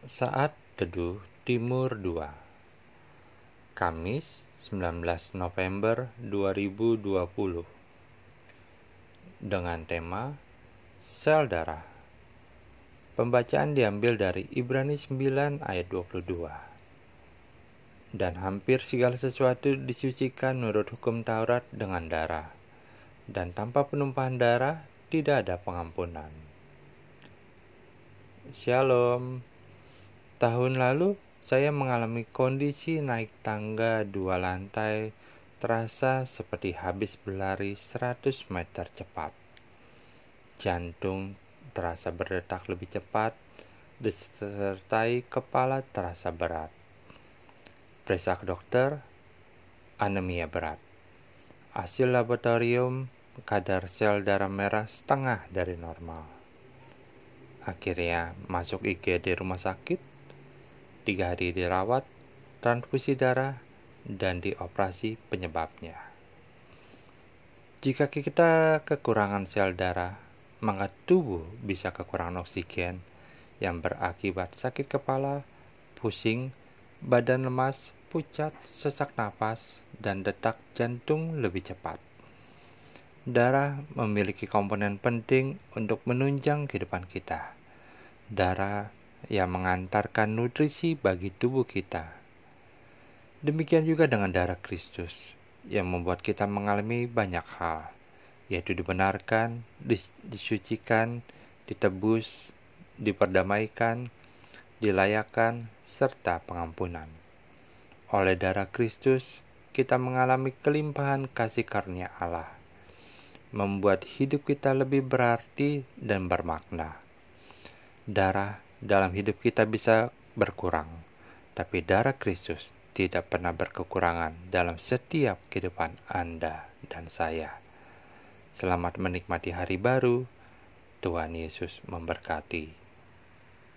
Saat Teduh Timur 2 Kamis 19 November 2020 Dengan tema Sel Darah. Pembacaan diambil dari Ibrani 9 ayat 22 Dan hampir segala sesuatu disucikan menurut hukum Taurat dengan darah. Dan tanpa penumpahan darah tidak ada pengampunan. Shalom Tahun lalu, saya mengalami kondisi naik tangga dua lantai terasa seperti habis berlari 100 meter cepat. Jantung terasa berdetak lebih cepat, disertai kepala terasa berat. Periksa dokter, anemia berat. Hasil laboratorium, kadar sel darah merah setengah dari normal. Akhirnya masuk IGD rumah sakit, tiga hari dirawat, transfusi darah, dan dioperasi penyebabnya. Jika kita kekurangan sel darah, maka tubuh bisa kekurangan oksigen yang berakibat sakit kepala, pusing, badan lemas, pucat, sesak napas, dan detak jantung lebih cepat. Darah memiliki komponen penting untuk menunjang kehidupan kita. Darah yang mengantarkan nutrisi bagi tubuh kita. Demikian juga dengan darah Kristus yang membuat kita mengalami banyak hal, yaitu dibenarkan, dis disucikan, ditebus, diperdamaikan, dilayakan, serta pengampunan. Oleh darah Kristus, kita mengalami kelimpahan kasih karunia Allah, membuat hidup kita lebih berarti dan bermakna. Darah dalam hidup kita bisa berkurang, tapi darah Kristus tidak pernah berkekurangan dalam setiap kehidupan Anda dan saya. Selamat menikmati hari baru. Tuhan Yesus memberkati.